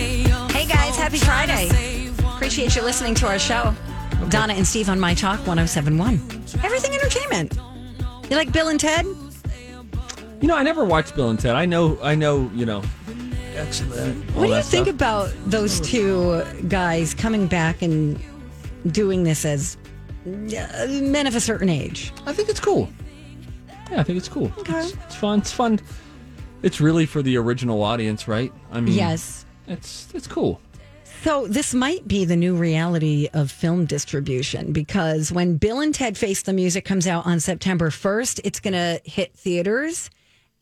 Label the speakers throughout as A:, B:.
A: Hey guys, happy Friday. Appreciate you listening to our show. Donna and Steve on My Talk 1071. Everything entertainment. You like Bill and Ted?
B: You know, I never watched Bill and Ted. I know, I know, you know. Excellent.
A: What do you think about those two guys coming back and doing this as uh, men of a certain age?
B: I think it's cool. Yeah, I think it's cool.
A: Okay.
B: It's, it's fun. It's fun. It's really for the original audience, right? I mean,
A: Yes.
B: It's it's cool.
A: So this might be the new reality of film distribution because when Bill and Ted Face the Music comes out on September 1st, it's going to hit theaters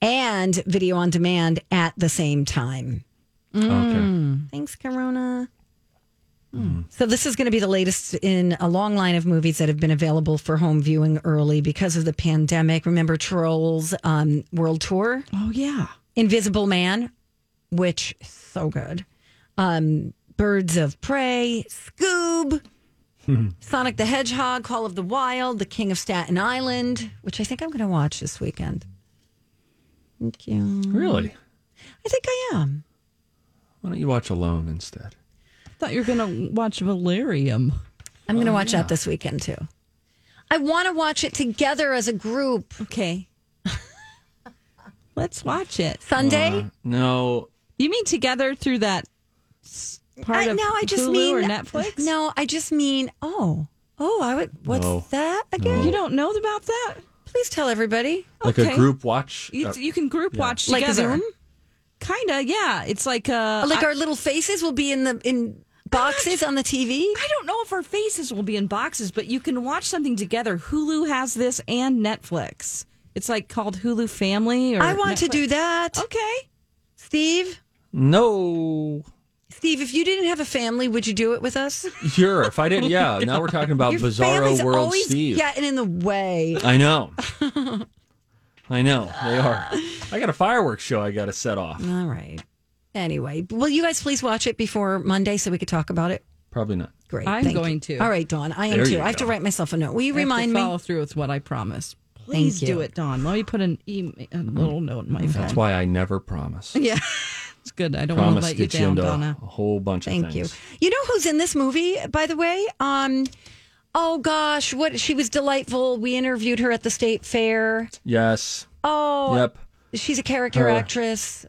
A: and video on demand at the same time.
B: Okay.
A: Thanks, Corona. So this is going to be the latest in a long line of movies that have been available for home viewing early because of the pandemic. Remember Trolls um, World Tour?
C: Oh yeah.
A: Invisible Man, which so good. Um, Birds of Prey, Scoob, Sonic the Hedgehog, Call of the Wild, The King of Staten Island, which I think I'm going to watch this weekend. Thank you.
B: Really?
A: I think I am.
B: Why don't you watch Alone instead?
C: I thought you were gonna watch Valerium.
A: I'm going to watch that this weekend too. I want to watch it together as a group.
C: Okay. Let's watch it.
A: Sunday?
B: Uh, no.
C: You mean together through that part
A: I,
C: of
A: no, I just
C: Hulu
A: mean
C: or Netflix?
A: No, I just mean oh, oh, I would. What's
B: No.
A: that again?
C: You don't know about that?
A: Please tell everybody.
B: Like a
C: Okay.
B: group watch?
C: You,
B: Uh,
C: you can group watch
A: Like
C: together.
A: Zoom?
C: Kinda, yeah. It's like uh
A: like
C: I,
A: our little faces will be in the in boxes on the TV.
C: I don't know if our faces will be in boxes, but you can watch something together. Hulu has this and Netflix. It's like called Hulu Family or
A: I want to do that.
C: Okay.
A: Steve,
B: no.
A: Steve, if you didn't have a family, would you do it with us?
B: Sure. If I didn't, yeah. Now we're talking about
A: Your
B: Bizarro World
A: always
B: Steve.
A: getting in the way.
B: I know. I know. They are. I got a fireworks show I got to set off.
A: All right. Anyway, will you guys please watch it before Monday so we could talk about it?
B: Probably not.
A: Great.
C: I'm
A: thank
C: going
A: you.
C: to.
A: All right, Dawn. I am
B: There
A: too.
B: you
A: I have to
B: go.
A: write myself a note. Will you
C: I have to
A: remind me?
C: follow through with what I promised. Please
A: you.
C: do it, Don. Let me put an email, a little note in my phone.
B: That's why I never promise.
C: Yeah, it's good. I don't want to let you
B: you
C: down,
B: into
C: Donna.
B: a whole bunch
A: Thank
B: of
A: you.
B: things.
A: You You know who's in this movie, by the way? Um, oh gosh, what she was delightful. We interviewed her at the state fair.
B: Yes.
A: Oh,
B: Yep.
A: she's a character
B: Her.
A: actress.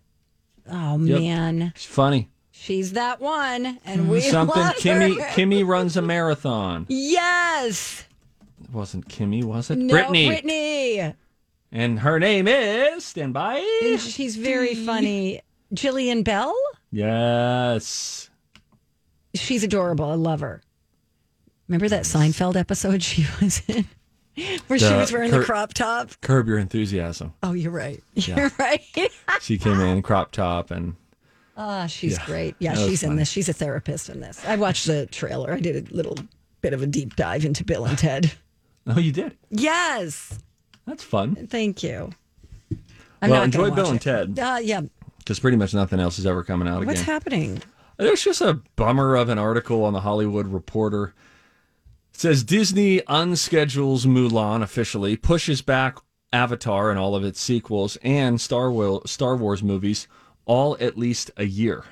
A: Oh
B: Yep.
A: man,
B: It's funny.
A: she's that one, and we
B: Something.
A: love
B: Kimmy.
A: her.
B: Kimmy runs a marathon.
A: Yes,
B: It wasn't Kimmy, was it?
A: no,
B: Brittany.
A: Brittany,
B: And her name is. Stand by.
A: and she's very funny. Jillian Bell,
B: Yes.
A: she's adorable. I love her. Remember that Seinfeld episode she was in, where she was wearing the crop top?
B: Curb your enthusiasm.
A: Oh, you're right. You're right.
B: She came in crop top and
A: Ah, she's
B: Yeah,
A: great. Yeah,
B: that
A: she's in
B: funny.
A: this. She's a therapist in this. I watched the trailer. I did a little bit of a deep dive into Bill and Ted.
B: oh, you did.
A: Yes,
B: That's fun.
A: thank you. I'm
B: well,
A: not
B: enjoy Bill
A: watch
B: and
A: it.
B: Ted
A: Uh, yeah.
B: Because pretty much nothing else is ever coming out again.
A: What's
B: again.
A: happening?
B: There's just a bummer of an article on the Hollywood Reporter. It says Disney unschedules Mulan officially, pushes back Avatar and all of its sequels, and Star Wars, Star Wars movies all at least a year.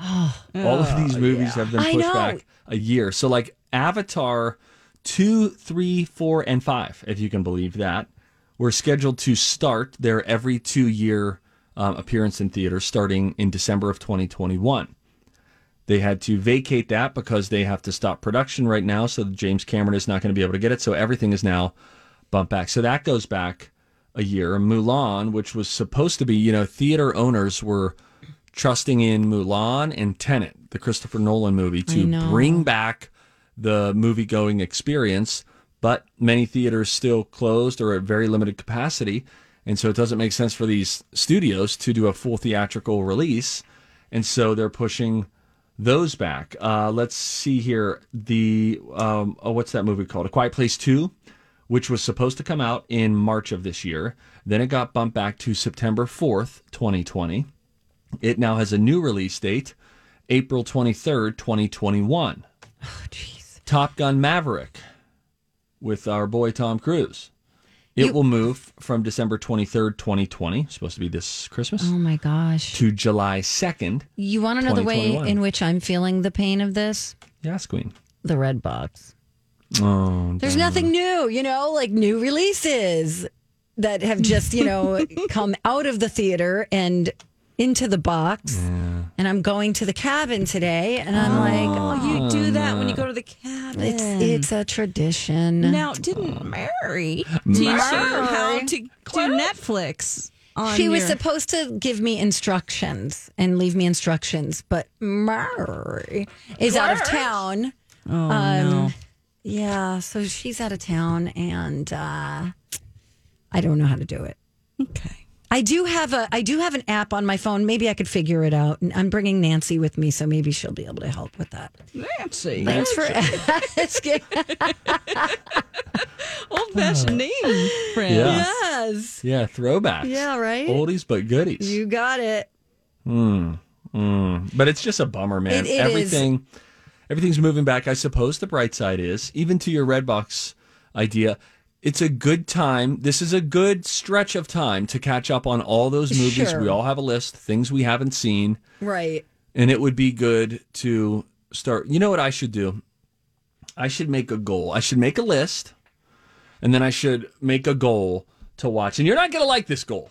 B: all of these oh, movies have been pushed back a year. So, like Avatar 2, 3, 4, and 5, if you can believe that, were scheduled to start their every two year um, appearance in theaters starting in December of 2021. They had to vacate that because they have to stop production right now. So James Cameron is not going to be able to get it. So everything is now bumped back. So that goes back a year. Mulan, which was supposed to be, you know, theater owners were trusting in Mulan and Tenet, the Christopher Nolan movie, to bring back the movie going experience. But many theaters still closed or at very limited capacity. And so it doesn't make sense for these studios to do a full theatrical release. And so they're pushing those back. Uh, let's see here. The um, oh, what's that movie called? A Quiet Place Two, which was supposed to come out in March of this year. Then it got bumped back to September fourth, twenty twenty. It now has a new release date, April twenty third, twenty twenty one. Oh, jeez. Top Gun Maverick with our boy Tom Cruise. It
A: You-
B: will move from December 23rd, 2020, supposed to be this Christmas,
A: Oh my gosh.
B: to July 2nd.
A: You want to know the way in which I'm feeling the pain of this?
B: Yes, Queen.
A: The red box.
B: Oh,
A: There's nothing new, you know, like new releases that have just, you know, come out of the theater and into the box. And I'm going to the cabin today and I'm like,
C: Oh, you do that when you go to the cabin.
A: it's it's a tradition.
C: now, didn't Mary teach you how to do Netflix? On
A: she was
C: your-
A: supposed to give me instructions and leave me instructions, but Mary is out of town.
C: Oh
A: Um,
C: no!
A: Yeah, so she's out of town and uh, I don't know how to do it.
C: Okay.
A: I do have a I do have an app on my phone. Maybe I could figure it out. And I'm bringing Nancy with me, so maybe she'll be able to help with that.
C: Nancy,
A: Thanks for asking.
C: old fashioned oh. name, friend.
B: Yeah.
A: yes.
B: Yeah, throwbacks.
A: Yeah, right?
B: Oldies but goodies.
A: You got it. Hmm, hmm.
B: but it's just a bummer, man.
A: It- it is.
B: Everything everything's moving back. I suppose the bright side is, even to your Redbox idea, it's a good time. This is a good stretch of time to catch up on all those movies.
A: Sure.
B: We all have a list, things we haven't seen.
A: Right.
B: And it would be good to start. You know what I should do? I should make a goal. I should make a list, and then I should make a goal to watch. And you're not going to like this goal,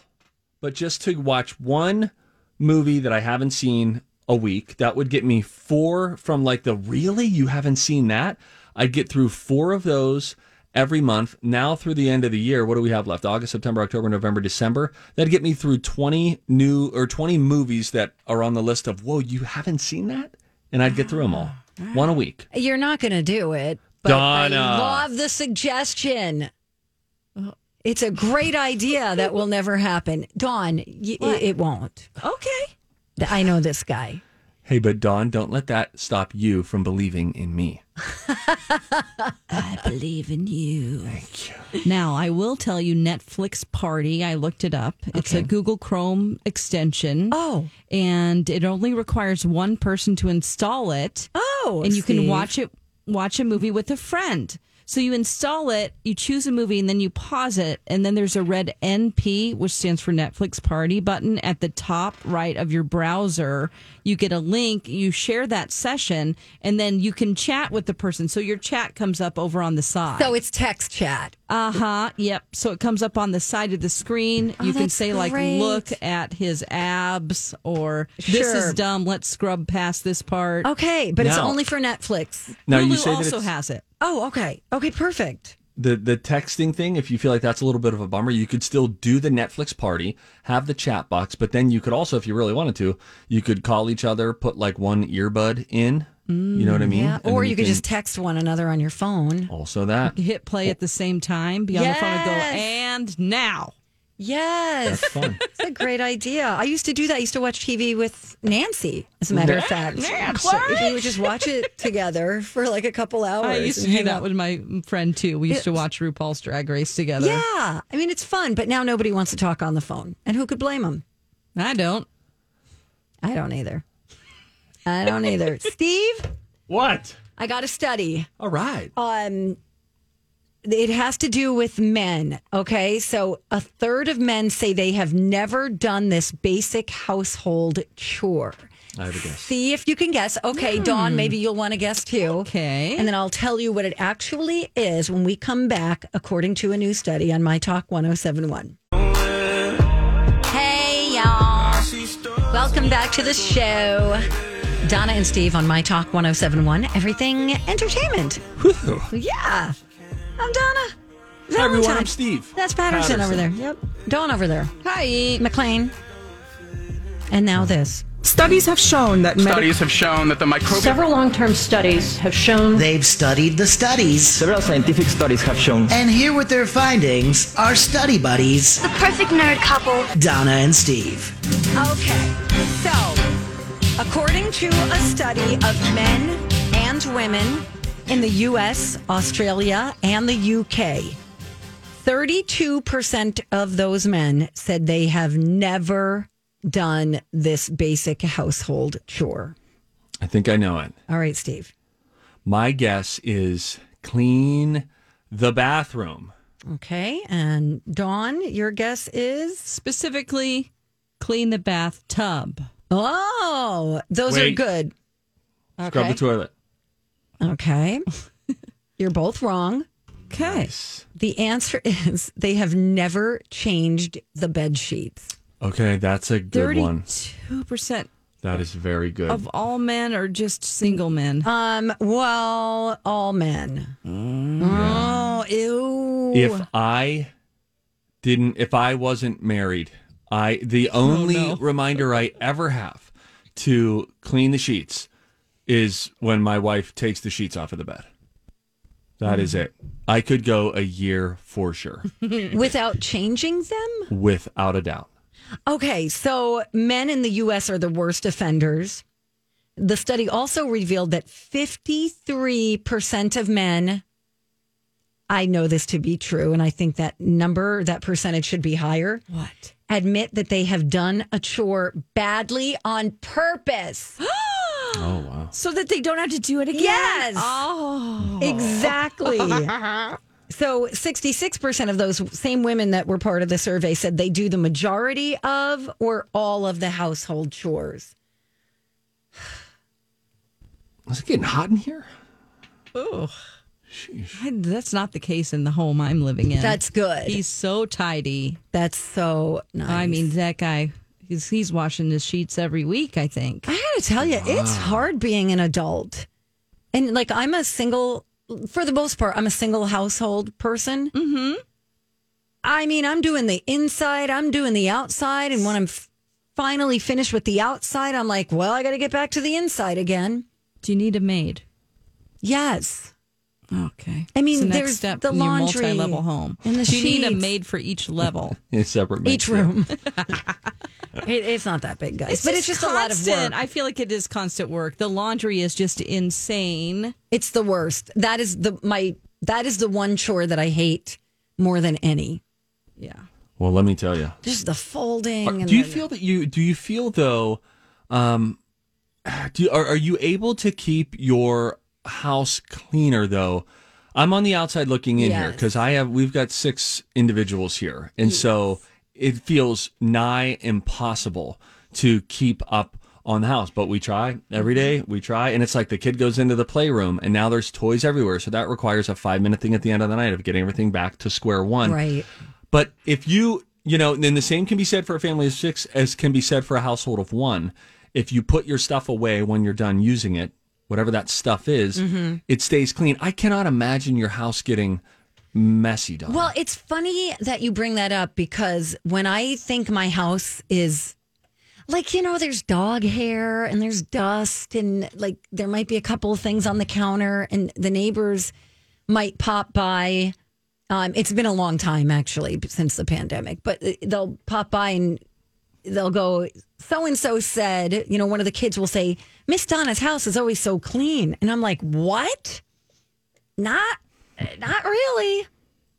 B: but just to watch one movie that I haven't seen a week. That would get me four from like the really? You haven't seen that? I'd get through four of those every month. Now through the end of the year, what do we have left? August, September, October, November, December. That'd get me through 20 new or 20 movies that are on the list of, whoa, you haven't seen that? And I'd get through them ah, all. One a week.
A: You're not going to do it, but I
B: Donna.
A: love the suggestion. It's a great idea that will never happen. Dawn, y- it, it won't.
C: Okay.
A: I know this guy.
B: Hey, but Dawn, don't let that stop you from believing in me.
C: I believe in you. Thank you. Now, I will tell you Netflix Party. I looked it up. It's a Google Chrome extension.
A: Oh.
C: And it only requires one person to install it.
A: Oh,
C: and you can watch it watch a movie with a friend. So you install it, you choose a movie, and then you pause it, and then there's a red NP, which stands for Netflix Party button at the top right of your browser. You get a link, you share that session, and then you can chat with the person. So your chat comes up over on the side.
A: So it's text chat.
C: Uh huh. Yep. So it comes up on the side of the screen. you can
A: Oh, that's
C: say like,
A: great.
C: "Look at his abs," or "This
A: Sure.
C: is dumb. Let's scrub past this part."
A: Okay, but it's only for Netflix.
B: Now,
C: Hulu
B: you say
C: also
B: it's,
C: has it.
A: Oh, okay. Okay, perfect.
B: the the texting thing, if you feel like that's a little bit of a bummer, you could still do the Netflix party, have the chat box, but then you could also, if you really wanted to, you could call each other, put like one earbud in. You know what I mean?
A: Yeah. Or
B: then
A: you could just text one another on your phone.
B: also that.
C: hit play at the same time, be on the phone and go, and now.
A: Yes.
B: That's fun.
A: It's a great idea. I used to do that. I used to watch TV with Nancy, as a matter of fact.
C: Nancy.
A: We would just watch it together for like a couple hours.
C: I used to do that
A: out.
C: with my friend too. We used to watch RuPaul's Drag Race together.
A: Yeah. I mean, it's fun, but now nobody wants to talk on the phone. And who could blame them?
C: I don't.
A: I don't either. I don't either. Steve,
B: What?
A: I got a study.
B: All right.
A: Um, it has to do with men. Okay. So a third of men say they have never done this basic household chore.
B: I have a guess.
A: See if you can guess. Okay, Dawn, maybe you'll want to guess too.
C: Okay.
A: And then I'll tell you what it actually is when we come back, according to a new study on My Talk 1071. Hey, y'all. Welcome back to the show. Donna and Steve on My Talk 1071, Everything Entertainment. Yeah. I'm Donna.
B: Hi, everyone. I'm Steve.
A: That's Patterson, over there. Yep. Dawn over there.
C: Hi.
A: McLean. And now this.
D: Studies have shown that medical
E: Studies have shown that the microbial
F: Several long term studies have shown
G: They've studied the studies.
H: Several scientific studies have shown
G: And here with their findings are study buddies,
I: The perfect nerd couple.
G: Donna and Steve.
A: Okay. So, according to a study of men and women in the US, Australia, and the UK, 32% of those men said they have never done this basic household chore.
B: I think I know it.
A: All right, Steve.
B: My guess is clean the bathroom.
A: Okay. And Dawn, your guess is?
C: Specifically, clean the bathtub.
A: Oh, those are
B: Wait.
A: good.
B: Scrub the toilet.
A: Okay. You're both wrong.
C: Okay.
A: The answer is they have never changed the bed sheets.
B: Okay, that's a good one.
C: Thirty-two percent
B: That is very good.
C: of all men or just single men.
A: Um, well, all men. Oh, ew.
B: if I didn't, if I wasn't married, I the oh, only
C: no.
B: reminder I ever have to clean the sheets is when my wife takes the sheets off of the bed. That is it. I could go a year for sure,
A: Without changing them?
B: without a doubt.
A: Okay, so men in the U.S. are the worst offenders. The study also revealed that 53% of men, I know this to be true, and I think that number, that percentage should be higher,
C: What?
A: Admit that they have done a chore badly on purpose.
B: Oh wow.
C: So that they don't have to do it again.
A: Yes.
C: Oh.
A: Exactly. so 66% of those same women that were part of the survey said they do the majority of or all of the household chores.
B: Is it getting hot in here?
C: I- that's not the case in the home I'm living in.
A: That's good.
C: He's so tidy.
A: That's so nice.
C: I mean, that guy. He's he's washing his sheets every week. I think.
A: I got to tell you, it's hard being an adult. And like, I'm a single, for the most part, I'm a single household person. Mm-hmm. I mean, I'm doing the inside, I'm doing the outside. And when I'm f- finally finished with the outside, I'm like, well, I got to get back to the inside again.
C: Do you need a maid?
A: Yes.
C: Okay.
A: I mean,
C: It's the next
A: there's
C: step
A: the laundry
C: multi-level home.
A: and the
C: Do you need a maid for each level?
B: In separate
A: Each room. it, it's not that big, guys, but it's just a lot of work.
C: I feel like it is constant work. The laundry is just insane.
A: It's the worst. That is the my that is the one chore that I hate more than any.
C: Yeah.
B: Well, let me tell you.
A: Just the folding.
B: Are-
A: and
B: do you
A: the-
B: feel that you do you feel though um do you, are, are you able to keep your house cleaner though. I'm on the outside looking in here because i have we've got six individuals here. And so it feels nigh impossible to keep up on the house. But we try every day we try. And it's like the kid goes into the playroom and now there's toys everywhere. So that requires a five minute thing at the end of the night of getting everything back to square one.
A: Right.
B: but if you, you know, then the same can be said for a family of six as can be said for a household of one. If you put your stuff away when you're done using it, whatever that stuff is,
A: Mm-hmm.
B: it stays clean. I cannot imagine your house getting messy, Don.
A: Well, it's funny that you bring that up because when I think my house is like, you know, there's dog hair and there's dust and like there might be a couple of things on the counter and the neighbors might pop by. Um, it's been a long time actually since the pandemic, but they'll pop by and they'll go, so and so said, you know, one of the kids will say, Miss Donna's house is always so clean. And I'm like, what? Not, not really.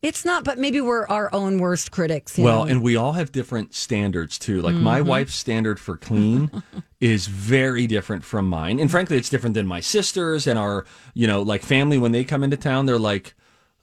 A: It's not, but maybe we're our own worst critics. you
B: well,
A: know?
B: and we all have different standards too. Like my
A: Mm-hmm.
B: wife's standard for clean is very different from mine. And frankly, it's different than my sisters and our, you know, like family when they come into town, they're like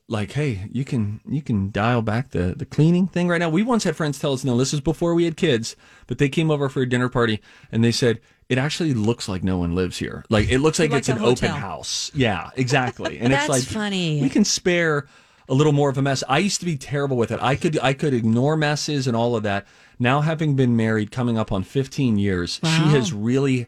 B: like, hey, you can you can dial back the the cleaning thing right now. We once had friends tell us, no, this is before we had kids, but they came over for a dinner party and they said it actually looks like no one lives here. Like it looks like,
C: Like
B: it's an open house. Yeah, exactly. And it's like
A: funny.
B: We can spare a little more of a mess. I used to be terrible with it. I could I could ignore messes and all of that. Now having been married coming up on 15 years, she has really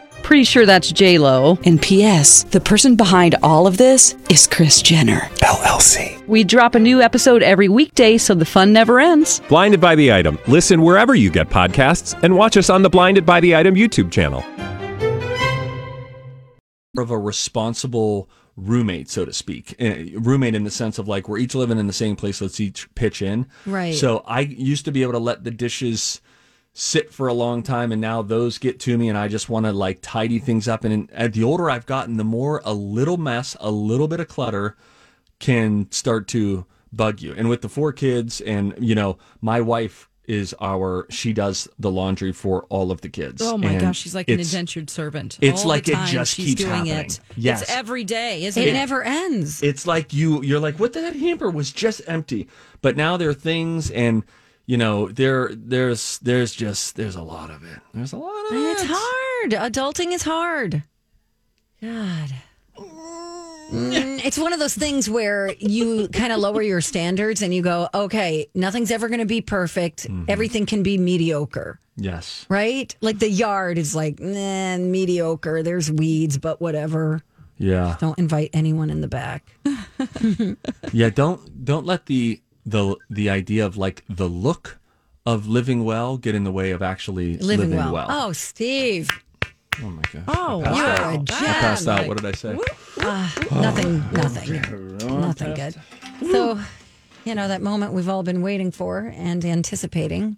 I: Pretty sure that's J Lo.
J: And P.S. The person behind all of this is Kris Jenner
E: LLC.
I: We drop a new episode every weekday, so the fun never ends.
E: Blinded by the item. Listen wherever you get podcasts, and watch us on the Blinded by the Item YouTube channel.
B: of a responsible roommate, so to speak. Uh, roommate in the sense of like we're each living in the same place, let's each pitch in.
A: Right.
B: So I used to be able to let the dishes sit for a long time and now those get to me and I just want to like tidy things up and, and the older I've gotten the more a little mess, a little bit of clutter can start to bug you. And with the four kids and you know, my wife is our she does the laundry for all of the kids.
C: Oh my
B: And
C: gosh, she's like an
B: it's-
C: indentured servant.
B: it's
C: All
B: like
C: the
B: it
C: time
B: just
C: she's
B: keeps
C: doing
B: happening.
C: It.
B: Yes.
C: It's every day, isn't
A: It
C: it?
A: never ends.
B: it's like you you're like what that hamper was just empty but now there are things and you know there there's there's just there's a lot of it there's a lot of
A: And
B: it
A: it's hard. Adulting is hard. God. Mm, It's one of those things where you kind of lower your standards and you go, okay, nothing's ever going to be perfect. Everything can be mediocre,
B: yes
A: right? Like the yard is like, nah, mediocre. There's weeds, but whatever.
B: yeah
A: Don't invite anyone in the back.
B: yeah don't don't let the the the idea of like the look of living well get in the way of actually
A: Living,
B: living,
A: well. Oh, Steve.
B: oh my gosh
C: Oh,
A: You're
B: out.
A: a
B: I
A: gem.
B: passed out what did I say ah,
A: Nothing, nothing. Nothing good. So, you know, that moment we've all been waiting for and anticipating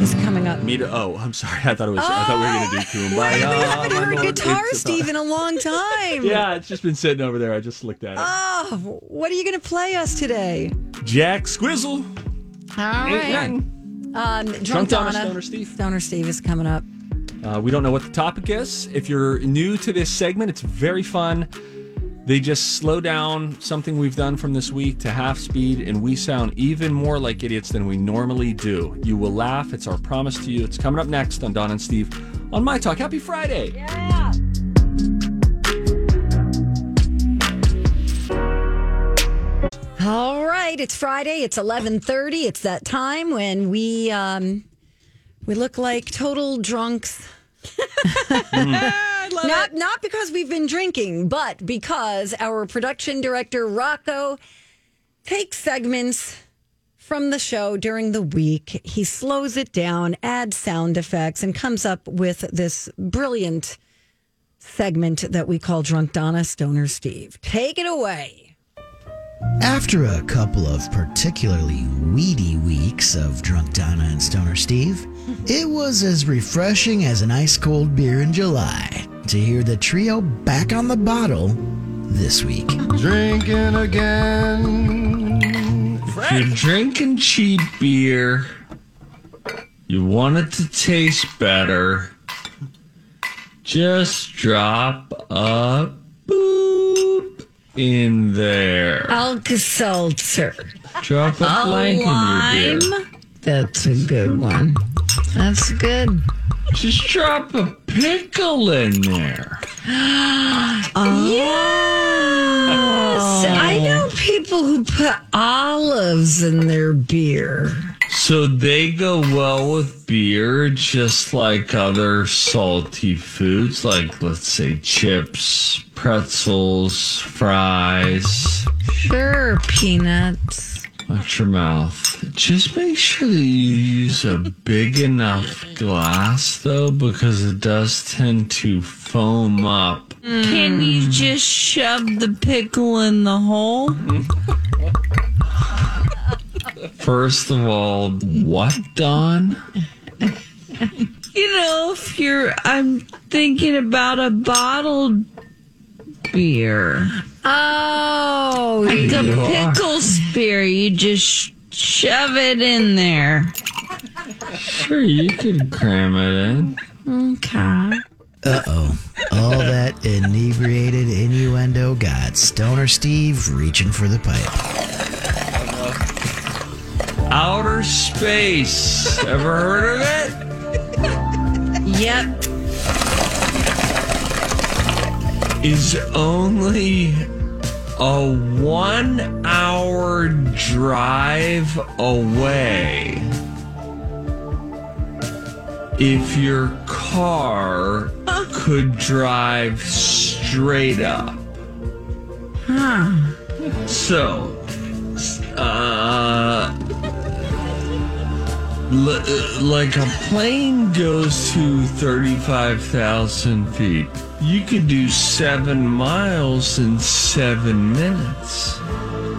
A: is coming up.
B: me to oh I'm sorry I thought it was I thought we were gonna do Kumbaya
A: We haven't heard
B: Lord.
A: guitar,
B: It's-
A: Steve, in a long time.
B: yeah it's just been sitting over there I just looked at it
A: Oh, what are you going to play us today?
B: Jack Squizzle
A: All
B: Ain't
A: right.
B: nothing.
A: Um, Drunk,
B: Drunk Donna,
A: Donna.
B: Stoner Steve.
A: Stoner Steve is coming up.
B: Uh, we don't know what the topic is. If you're new to this segment, it's very fun. They just slow down something we've done from this week to half speed, and we sound even more like idiots than we normally do. You will laugh. It's our promise to you. It's coming up next on Don and Steve on My Talk. Happy Friday. Yeah.
A: All right, it's Friday. It's eleven thirty. It's that time when we um, we look like total drunks. not not because we've been drinking, but because our production director Rocco takes segments from the show during the week. He slows it down, adds sound effects, and comes up with this brilliant segment that we call Drunk Donna Stoner Steve. Take it away.
G: After a couple of particularly weedy weeks of Drunk Donna and Stoner Steve, it was as refreshing as an ice cold beer in July to hear the trio back on the bottle this week.
K: Drinking again.
B: If you're drinking cheap beer, you want it to taste better, just drop a boop in there.
A: Alka Seltzer.
B: Drop a blank in your beer.
A: That's a good one. That's good.
B: Just drop a pickle in there. oh.
A: Yes. I know people who put olives in their beer.
B: So they go well with beer, just like other salty foods, like let's say chips, pretzels, fries.
A: Sure, peanuts.
B: Watch your mouth. Just make sure that you use a big enough glass, though, because it does tend to foam up.
C: Can you just shove the pickle in the hole?
B: First of all, what, Don?
C: You know, if you're, I'm thinking about a bottled beer.
A: Oh,
C: Like a pickle spear, you just sh- shove it in there.
B: Sure, you can cram it in.
C: Okay.
G: Uh oh. All that inebriated innuendo got Stoner Steve reaching for the pipe.
B: outer space. Ever heard of it?
A: Yep.
B: Is only a one hour drive away. If your car could drive straight up.
A: Huh.
B: So, uh, l- uh, like a plane goes to 35,000 feet. You could do seven miles in seven minutes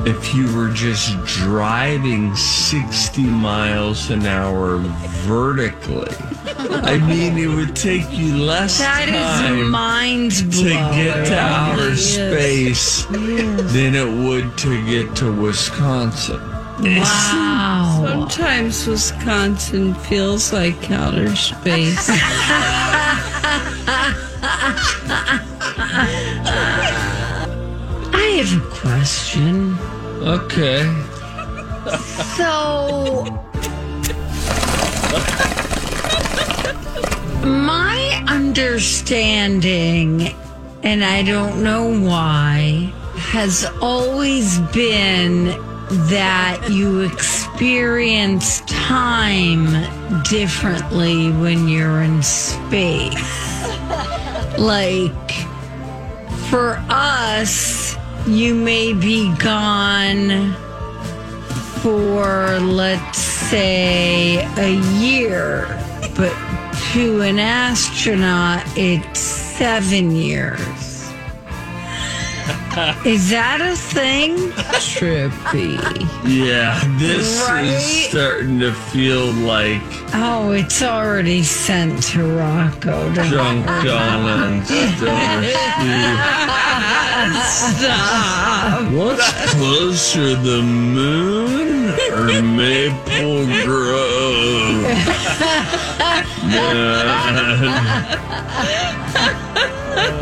B: if you were just driving 60 miles an hour vertically. I mean, it would take you less
A: That is
B: time
A: mind
B: to get to outer
A: Yes.
B: space than it would to get to Wisconsin.
A: Wow.
C: Sometimes Wisconsin feels like outer space.
A: I have a question.
B: Okay.
A: So, my understanding, and I don't know why, has always been that you experience time differently when you're in space. Like, for us, you may be gone for, let's say, a year, but to an astronaut, it's seven years. Is that a thing?
C: Trippy.
B: Yeah, this
A: Right?
B: is starting to feel like
A: Oh, it's already sent to Rocco. to-
B: Drunk Donna and
A: Stop.
B: What's closer, the moon or Maple Grove?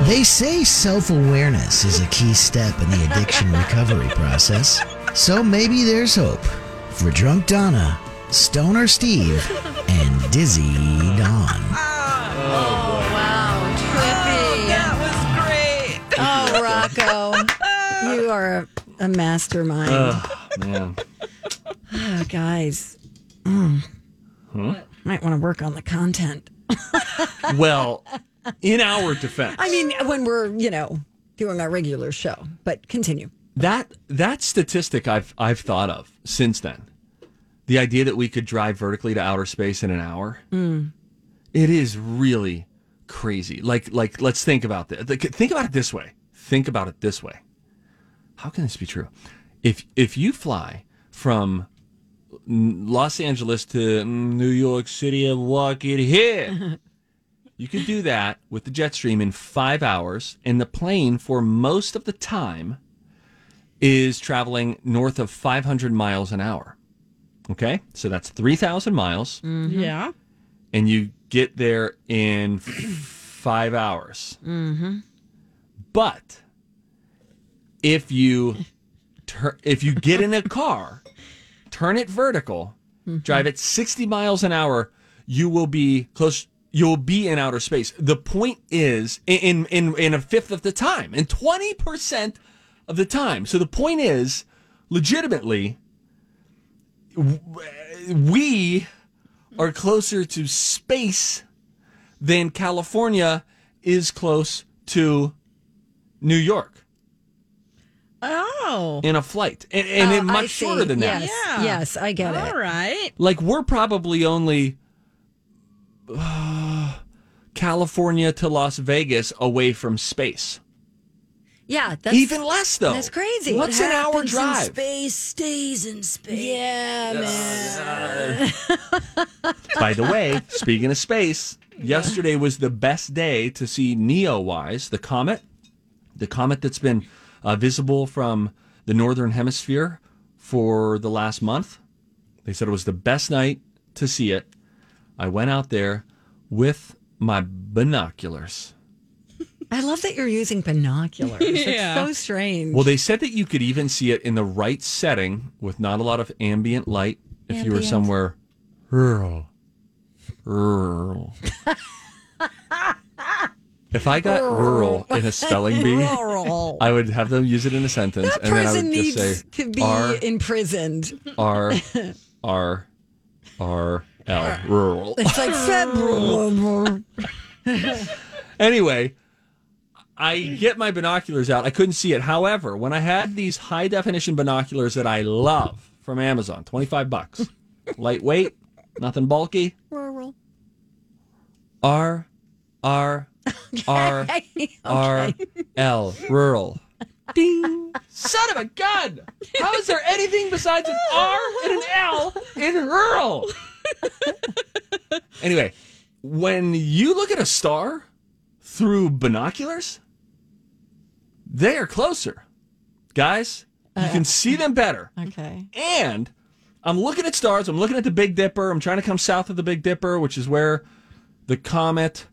G: They say self awareness is a key step in the addiction recovery process. So maybe there's hope for Drunk Donna, Stoner Steve, and Dizzy Dawn.
A: Oh, wow. Trippy.
C: That was great.
A: Oh, Rocco. you are a, a mastermind.
B: Oh, man.
A: Oh, guys. Mm. Might want to work on the content.
B: Well, in our defense,
A: I mean, when we're, you know, doing our regular show, but continue.
B: that that statistic I've I've thought of since then. The idea that we could drive vertically to outer space in an hour.
A: Mm.
B: It is really crazy. Like like let's think about this. Think about it this way. Think about it this way. How can this be true? If if you fly from Los Angeles to New York City and walk it here, you could do that with the jet stream in five hours, and the plane for most of the time is traveling north of 500 miles an hour. Okay, so that's 3,000 miles
C: Yeah.
B: and you get there in f- five hours.
A: Mm-hmm.
B: But if you tur- if you get in a car, turn it vertical, drive at 60 miles an hour, you will be close. You'll be in outer space. The point is in in in a fifth of the time, in 20 percent of the time. So the point is, legitimately, we are closer to space than California is close to New York
C: Oh.
B: in a flight, and, and it
A: oh,
B: much shorter than that.
A: Yes,
C: Yeah.
A: yes, I get
C: All
A: it.
C: All right.
B: Like we're probably only California to Las Vegas away from space.
A: Yeah, that's
B: Even less though.
A: That's crazy.
B: What's an hour drive?
A: space stays in space. Yeah, man.
B: By the way, speaking of space, yesterday was the best day to see Neowise, the comet, the comet that's been uh, visible from the northern hemisphere for the last month. They said it was the best night to see it. I went out there with my binoculars.
A: I love that you're using binoculars.
C: Yeah.
A: It's so strange.
B: Well, they said that you could even see it in the right setting with not a lot of ambient light if you were somewhere rural. Rural. if I got rural in a spelling bee, I would have them use it in a sentence,
A: That
B: and then I
A: person
B: would
A: needs
B: just say
A: to be
B: R
A: imprisoned.
B: R R R L rural.
A: It's like federal.
B: Anyway, I get my binoculars out. I couldn't see it. However, when I had these high definition binoculars that I love from Amazon, 25 bucks. Lightweight, nothing bulky.
A: Rural.
B: R R R R L rural. Ding. Son of a gun. How is there anything besides an R and an L in rural? anyway, when you look at a star through binoculars, they are closer. Guys, you can uh, see them better.
A: Okay.
B: And I'm looking at stars. I'm looking at the Big Dipper. I'm trying to come south of the Big Dipper, which is where the comet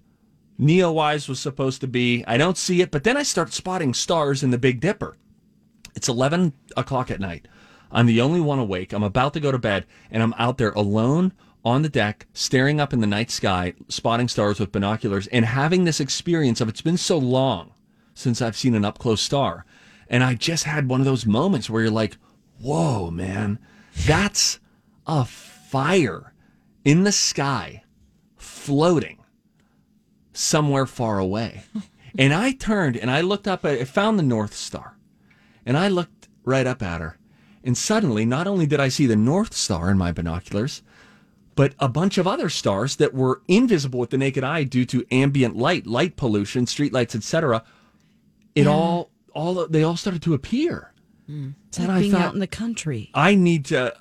B: Neowise was supposed to be. I don't see it, but then I start spotting stars in the Big Dipper. It's 11 o'clock at night. I'm the only one awake. I'm about to go to bed, and I'm out there alone on the deck, staring up in the night sky, spotting stars with binoculars, and having this experience of it's been so long since I've seen an up close star. And I just had one of those moments where you're like, whoa, man, that's a fire in the sky floating somewhere far away. And I turned and I looked up I found the North Star. And I looked right up at her. And suddenly, not only did I see the North Star in my binoculars, but a bunch of other stars that were invisible with the naked eye due to ambient light, light pollution, streetlights, etc. It all, all they all started to appear. Hmm.
C: It's
B: And
C: like
B: I
C: being
B: thought-
C: out in the country.
B: I need to,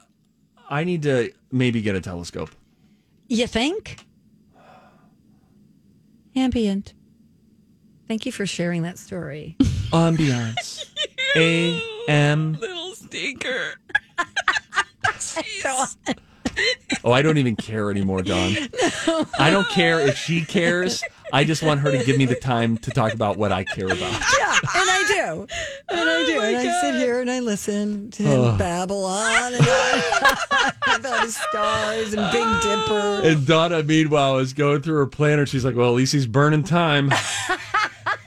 B: I need to maybe get a telescope.
A: You think? Ambient. Thank you for sharing that story.
B: Ambiance. A M.
C: Little stinker.
B: Oh, I don't even care anymore, Don. I don't care if she cares. I just want her to give me the time to talk about what I care about.
A: yeah, and I do. And I oh do. and I sit here and I listen to him
B: Ugh.
A: babble on and on about his stars and Big Dipper.
B: And Donna, meanwhile, is going through her planner. She's like, "Well, at least he's burning time."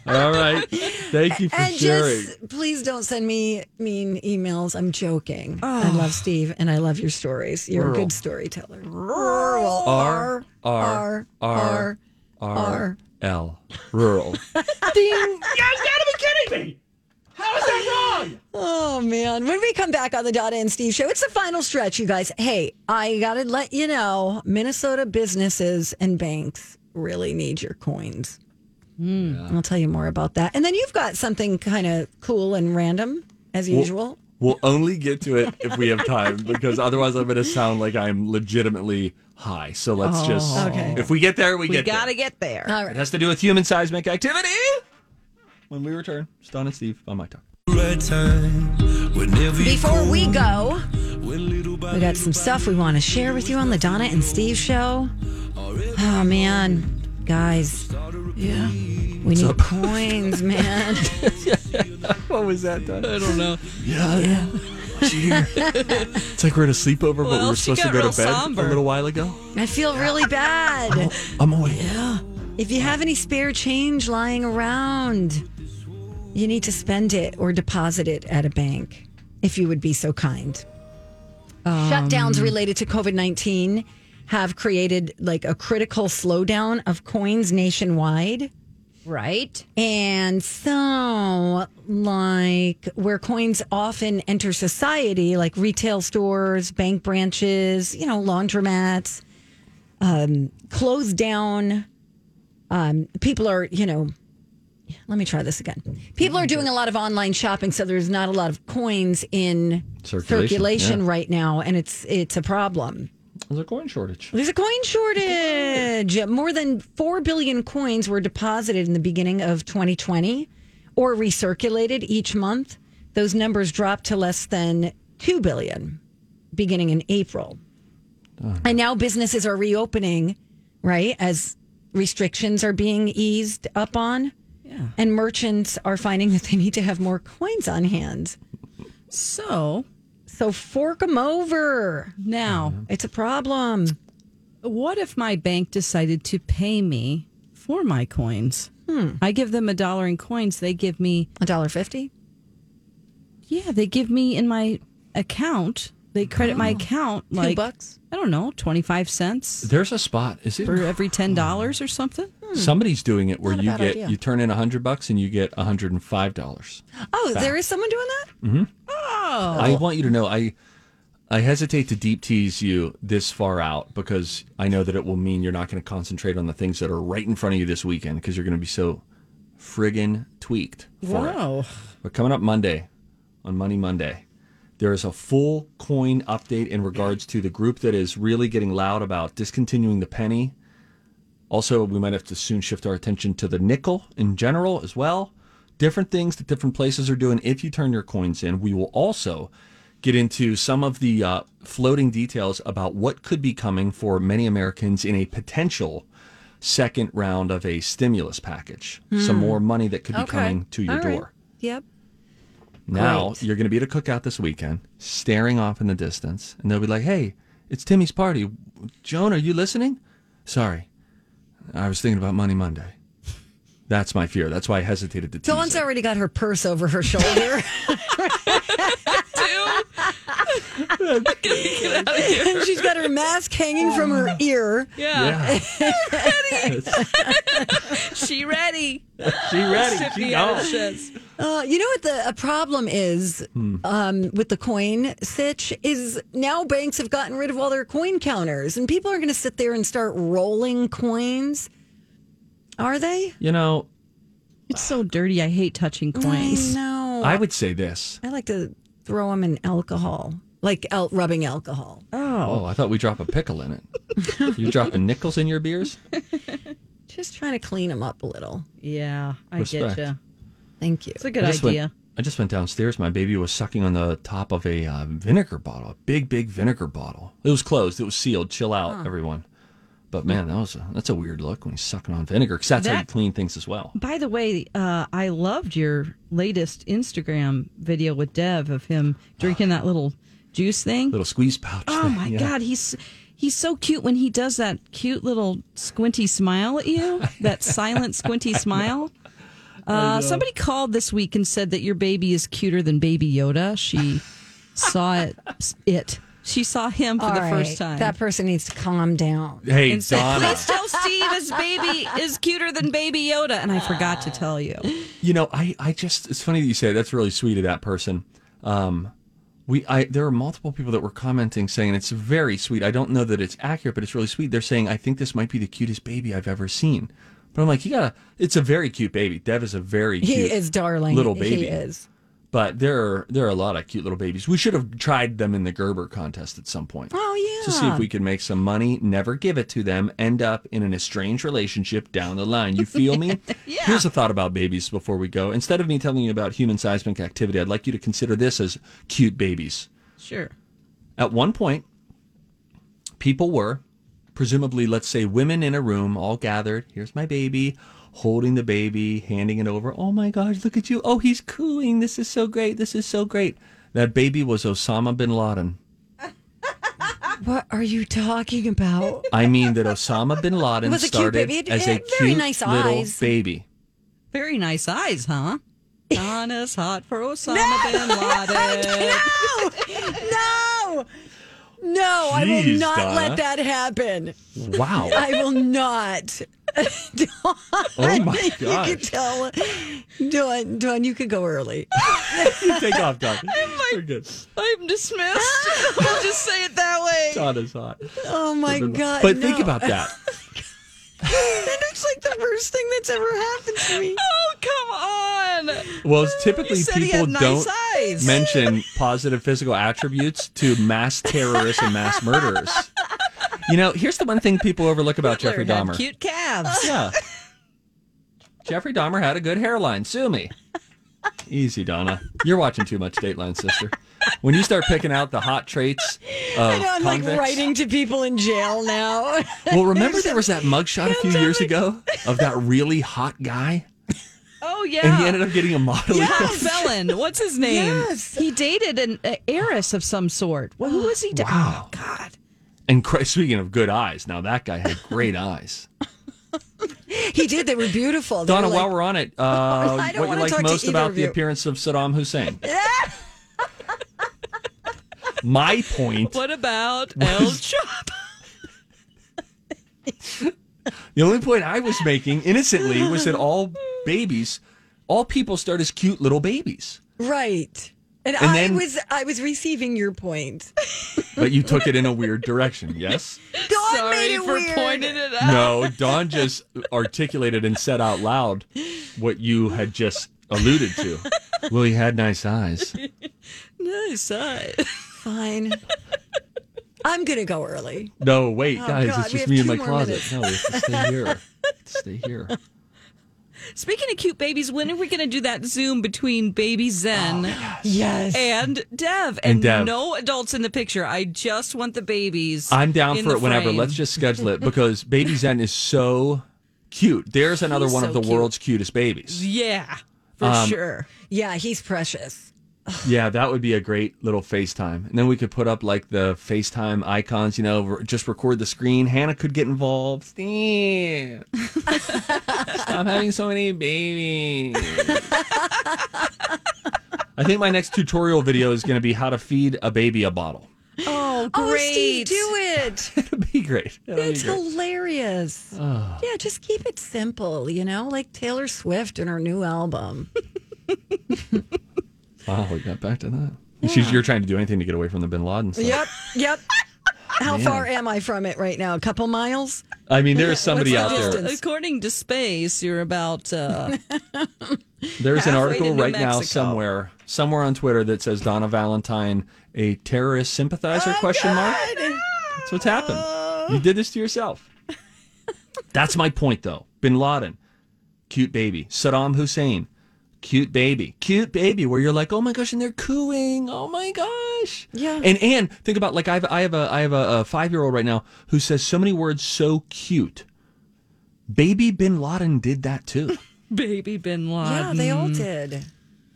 B: All right, thank you for
A: and
B: sharing.
A: just please don't send me mean emails. I'm joking. I love Steve and I love your stories. You're a good storyteller. Rural.
B: R R R R L rural. Ding! You gotta be kidding me! How is that wrong?
A: Oh man. When we come back on the Donna and Steve show, it's the final stretch, you guys. Hey, I gotta let you know, Minnesota businesses and banks really need your coins. Hmm. I'll tell you more about that. And then you've got something kind of cool and random, as
B: Well-
A: usual.
B: We'll only get to it if we have time because otherwise I'm going to sound like I'm legitimately high. So let's just, oh,
A: Okay.
B: if we get there, we,
C: We
B: get
C: gotta
B: there.
C: get there.
A: All
B: It has to do with human seismic activity. When we return, it's Don and Steve on my talk.
A: Before we go, we got some stuff we want to share with you on the Donna and Steve show. Oh man, guys. Yeah. We need coins, man.
B: What was that, Don?
C: I don't know.
B: Yeah. yeah. Did it's like we're at a sleepover, but we
C: Well,
B: were supposed to go to bed
C: somber.
B: a little while ago.
A: I feel really bad.
B: I'm awake.
A: If you have any spare change lying around, you need to spend it or deposit it at a bank, if you would be so kind. Shutdowns um, related to COVID 19 have created like a critical slowdown of coins nationwide.
C: Right?
A: And so, like where coins often enter society, like retail stores, bank branches, you know, laundromats, um, closed down. Um, people are, you know, let me try this again. People are doing a lot of online shopping, so there's not a lot of coins in
B: Circulation,
A: circulation
B: yeah.
A: right now, and it's it's a problem.
B: There's a coin shortage.
A: There's a coin shortage. More than 4 billion coins were deposited in the beginning of 2020 or recirculated each month. Those numbers dropped to less than 2 billion beginning in April. And now businesses are reopening, right? As restrictions are being eased up on.
C: Yeah.
A: And merchants are finding that they need to have more coins on hand.
C: So
A: So fork them over.
C: Now,
A: It's a problem.
C: what if my bank decided to pay me for my coins?
A: Hmm.
C: I give them a dollar in coins. They give me
A: A dollar fifty.
C: yeah. They give me in my account. They credit my account like
A: bucks?
C: I don't know, twenty five cents
B: There's a spot. Is it
C: for every ten dollars or something.
B: Somebody's doing it where
A: Not
B: you get
A: idea.
B: you turn in a hundred bucks and you get a hundred and five dollars.
A: Oh, there is someone doing that.
B: Mm-hmm.
A: Oh,
B: I want you to know I I hesitate to deep tease you this far out because I know that it will mean you're not going to concentrate on the things that are right in front of you this weekend because you're going to be so friggin' tweaked for it.
C: Wow.
B: But coming up Monday, on Money Monday, there is a full coin update in regards to the group that is really getting loud about discontinuing the penny. Also, we might have to soon shift our attention to the nickel in general as well. Different things that different places are doing if you turn your coins in. We will also get into some of the uh, floating details about what could be coming for many Americans in a potential second round of a stimulus package. Some
A: Hmm.
B: more money that could be
A: Okay.
B: coming to your
A: All right.
B: door.
A: Yep.
B: Now
A: Great.
B: you're going to be at a cookout this weekend, staring off in the distance, and they'll be like, "Hey, it's Timmy's party. Joan, are you listening? Sorry, I was thinking about Money Monday. That's my fear. That's why I hesitated to
A: Dawn's already got her purse over her shoulder. and she's got her mask hanging from her ear.
C: Yeah.
B: Yeah.
C: she ready.
B: she ready.
C: Sip
B: She
C: the
B: gone.
C: ashes.
A: Uh, you know what the a problem is
B: Hmm.
A: um, with the coin sitch is now banks have gotten rid of all their coin counters and people are going to sit there and start rolling coins. Are they?
B: You know,
C: It's so dirty. I hate touching coins.
A: No.
B: I would say this.
A: I like to throw them in alcohol, like el- rubbing alcohol.
B: Oh, oh, I thought we drop a pickle in it. you dropping nickels in your beers?
A: Just trying to clean them up a little.
C: Yeah, I
B: Respect.
C: get you.
A: Thank you.
C: It's a good
B: I
C: idea.
B: Went, I just went downstairs. My baby was sucking on the top of a uh, vinegar bottle, a big, big vinegar bottle. It was closed. It was sealed. Chill out, everyone. But man, that was a, that's a weird look when he's sucking on vinegar because that's how you clean things as well.
C: By the way, uh, I loved your latest Instagram video with Dev of him drinking that little juice thing.
B: Little squeeze pouch.
C: Oh
B: thing,
C: my
B: yeah.
C: god, he's he's so cute when he does that cute little squinty smile at you. That silent squinty smile. Uh, somebody called this week and said that your baby is cuter than Baby Yoda. She saw it. It. She saw him for
A: All
C: the
A: right,
C: first time.
A: That person needs to calm down.
B: Hey,
C: and said,
B: Donna.
C: "Please tell Steve his baby is cuter than Baby Yoda." And I forgot to tell you.
B: You know, I, I just it's funny that you say it. that's really sweet of that person. Um, we I there are multiple people that were commenting saying it's very sweet. I don't know that it's accurate, but it's really sweet. They're saying I think this might be the cutest baby I've ever seen. But I'm like, you gotta. It's a very cute baby. Dev is a very
A: He
B: cute
A: is darling.
B: little
A: He
B: baby.
A: is.
B: But there are there are a lot of cute little babies. We should have tried them in the Gerber contest at some point.
A: Oh yeah.
B: To see if we could make some money, never give it to them, end up in an estranged relationship down the line. You feel me?
C: Yeah.
B: Here's a thought about babies before we go. Instead of me telling you about human seismic activity, I'd like you to consider this as cute babies.
C: Sure.
B: At one point, people were, presumably, let's say women in a room, all gathered. Here's my baby, holding the baby, handing it over. Oh my gosh, look at you. Oh, he's cooing. This is so great. This is so great. That baby was Osama bin Laden.
A: What are you talking about?
B: I mean that Osama bin Laden
A: was a cute
B: started
A: baby. It
B: as a
A: had very
B: cute
A: nice
B: little
A: eyes.
B: baby.
C: Very nice eyes, huh? Donna's hot for Osama bin Laden.
A: no, no, I will not
B: Donna.
A: let that happen.
B: Wow.
A: I will not. Dawn,
B: Oh my god!
A: You
B: gosh.
A: could tell. Dawn, Dawn, you could go early.
B: Take off, Don. We're good.
C: I'm dismissed. we'll just say it that way.
B: Don is hot.
A: Oh my God.
B: But think about that.
A: That looks like the worst thing that's ever happened to me.
C: Oh, come on.
B: Well, it's typically
C: You said he
B: people
C: nice
B: don't
C: eyes.
B: mention positive physical attributes to mass terrorists and mass murderers. You know, here's the one thing people overlook about Jeffrey
C: Hitler had
B: Dahmer.
C: Cute calves.
B: Yeah. Jeffrey Dahmer had a good hairline. Sue me. Easy, Donna. You're watching too much Dateline, sister. When you start picking out the hot traits of
A: I know I'm like writing to people in jail now.
B: well, remember there was that mugshot a few years ago of that really hot guy.
C: Oh yeah.
B: And he ended up getting a modeling.
C: Yes. Felon. What's his name?
A: Yes.
C: He dated an uh, heiress of some sort. Well, who was he? Da-
B: Wow.
C: Oh, God.
B: And speaking of good eyes, now that guy had great eyes.
A: He did. They were beautiful. They
B: Donna,
A: were like-
B: while we're on it, uh,
A: don't
B: what you like most about
A: of
B: the appearance of Saddam Hussein? My point.
C: What about El Chapo?
B: The only point I was making innocently was that all babies, all people start as cute little babies.
A: right. And,
B: And
A: I
B: then-
A: was I was receiving your point.
B: But you took it in a weird direction, yes?
A: Dawn
C: Sorry
A: made it
C: for
A: weird.
C: pointing it out.
B: No, Dawn just articulated and said out loud what you had just alluded to. Well, he had nice eyes.
C: Nice eye.
A: Fine. I'm gonna go early.
B: No, wait,
A: Oh,
B: guys,
A: God,
B: it's just me in my closet.
A: minutes.
B: No, we have to stay here. Stay here.
C: Speaking of cute babies, when are we going to do that Zoom between baby Zen
A: Yes.
C: and Dev?
B: And Dev.
C: no adults in the picture. I just want the babies.
B: I'm down
C: in
B: for
C: the
B: it whenever.
C: frame.
B: Let's just schedule it because Baby Zen is so cute. There's another
C: He's
B: one
C: so
B: of the
C: cute.
B: world's cutest babies.
C: Yeah, for
B: Um,
C: sure.
A: Yeah, he's precious.
B: Yeah, that would be a great little FaceTime. And then we could put up like the FaceTime icons, you know, re- just record the screen. Hannah could get involved. Steve. Stop having so many babies. I think my next tutorial video is going to be how to feed a baby a bottle.
C: Oh,
A: Oh,
C: great.
A: Steve, do it.
B: It'll be great. It'll be
A: It's
B: great.
A: hilarious. Yeah, just keep it simple, you know, like Taylor Swift and her new album.
B: Wow, we got back to that. And She's, you're trying to do anything to get away from the Bin Laden stuff.
A: Yep, yep. How
B: Man.
A: far am I from it right now? A couple miles?
B: I mean, there's somebody out
A: the
B: there.
C: According to Space, you're about uh,
B: There's an article
C: to New
B: right now somewhere, somewhere on Twitter that says Donna Valentine, a terrorist sympathizer? question mark. That's what's happened. You did this to yourself. That's my point, though. Bin Laden, cute baby. Saddam Hussein, cute baby. Cute baby, where you're like, oh my gosh, and they're cooing. Oh my gosh.
A: Yeah.
B: And and think about like I have I have a I have a, a five year old right now who says so many words so cute. Baby Bin Laden did that too.
C: Baby Bin Laden.
A: Yeah, they all did.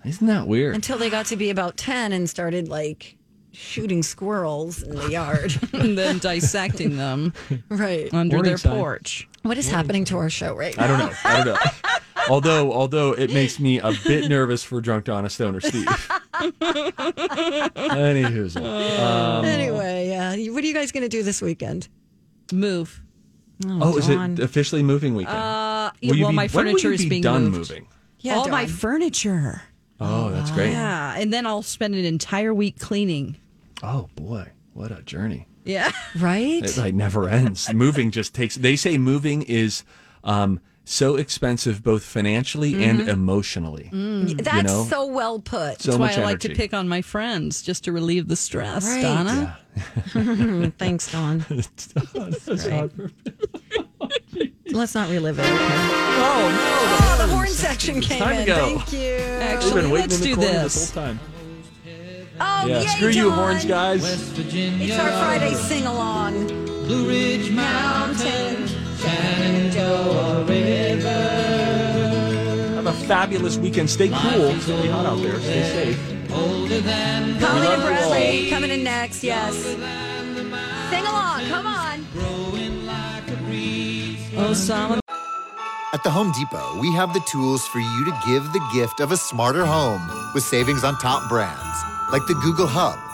B: Isn't that weird?
A: Until they got to be about 10 and started like shooting squirrels in the yard.
C: and then dissecting them
A: right.
C: under their
B: Morningside.
C: porch.
A: What is happening to our show right now?
B: I don't know. I don't know. Although, although it makes me a bit nervous for drunk Donna Stoner Steve. Anywho's. Um,
A: Anyway, yeah. What are you guys going to do this weekend?
C: Move.
B: oh, is it officially moving weekend?
C: Uh,
B: Will you
C: well,
B: be-
C: my
B: when will
C: furniture
B: you
C: is
B: be
C: being
B: done
C: moved.
B: moving.
A: Yeah,
C: all my
A: Dawn.
C: furniture.
B: Oh, that's great.
C: Yeah, and then I'll spend an entire week cleaning.
B: Oh boy, what a journey!
C: Yeah.
A: Right?
B: It like never ends. moving just takes. They say moving is um, so expensive, both financially and mm-hmm. emotionally. Mm.
A: That's
B: know?
A: so well put.
B: So
C: That's
B: much
C: why I like to pick on my friends just to relieve the stress,
A: Right.
C: Donna.
A: Thanks, Dawn. Let's not relive it. Okay?
B: Oh
A: Oh, the horn section came
B: time to
A: in.
B: go.
A: Thank you.
C: Actually,
B: been waiting
C: let's
B: in the
C: do this.
B: this whole time.
A: Oh,
B: Yeah,
A: yay,
B: screw you, horns guys.
A: It's our Friday sing along.
K: Blue Ridge
A: Mountain.
B: Fabulous weekend. Stay cool. It's really hot out there. Stay safe.
K: older than
A: Colleen and. Bradley coming in next. Yes. Sing along. Come on.
C: Osama oh,
L: At the Home Depot, we have the tools for you to give the gift of a smarter home with savings on top brands like the Google Hub,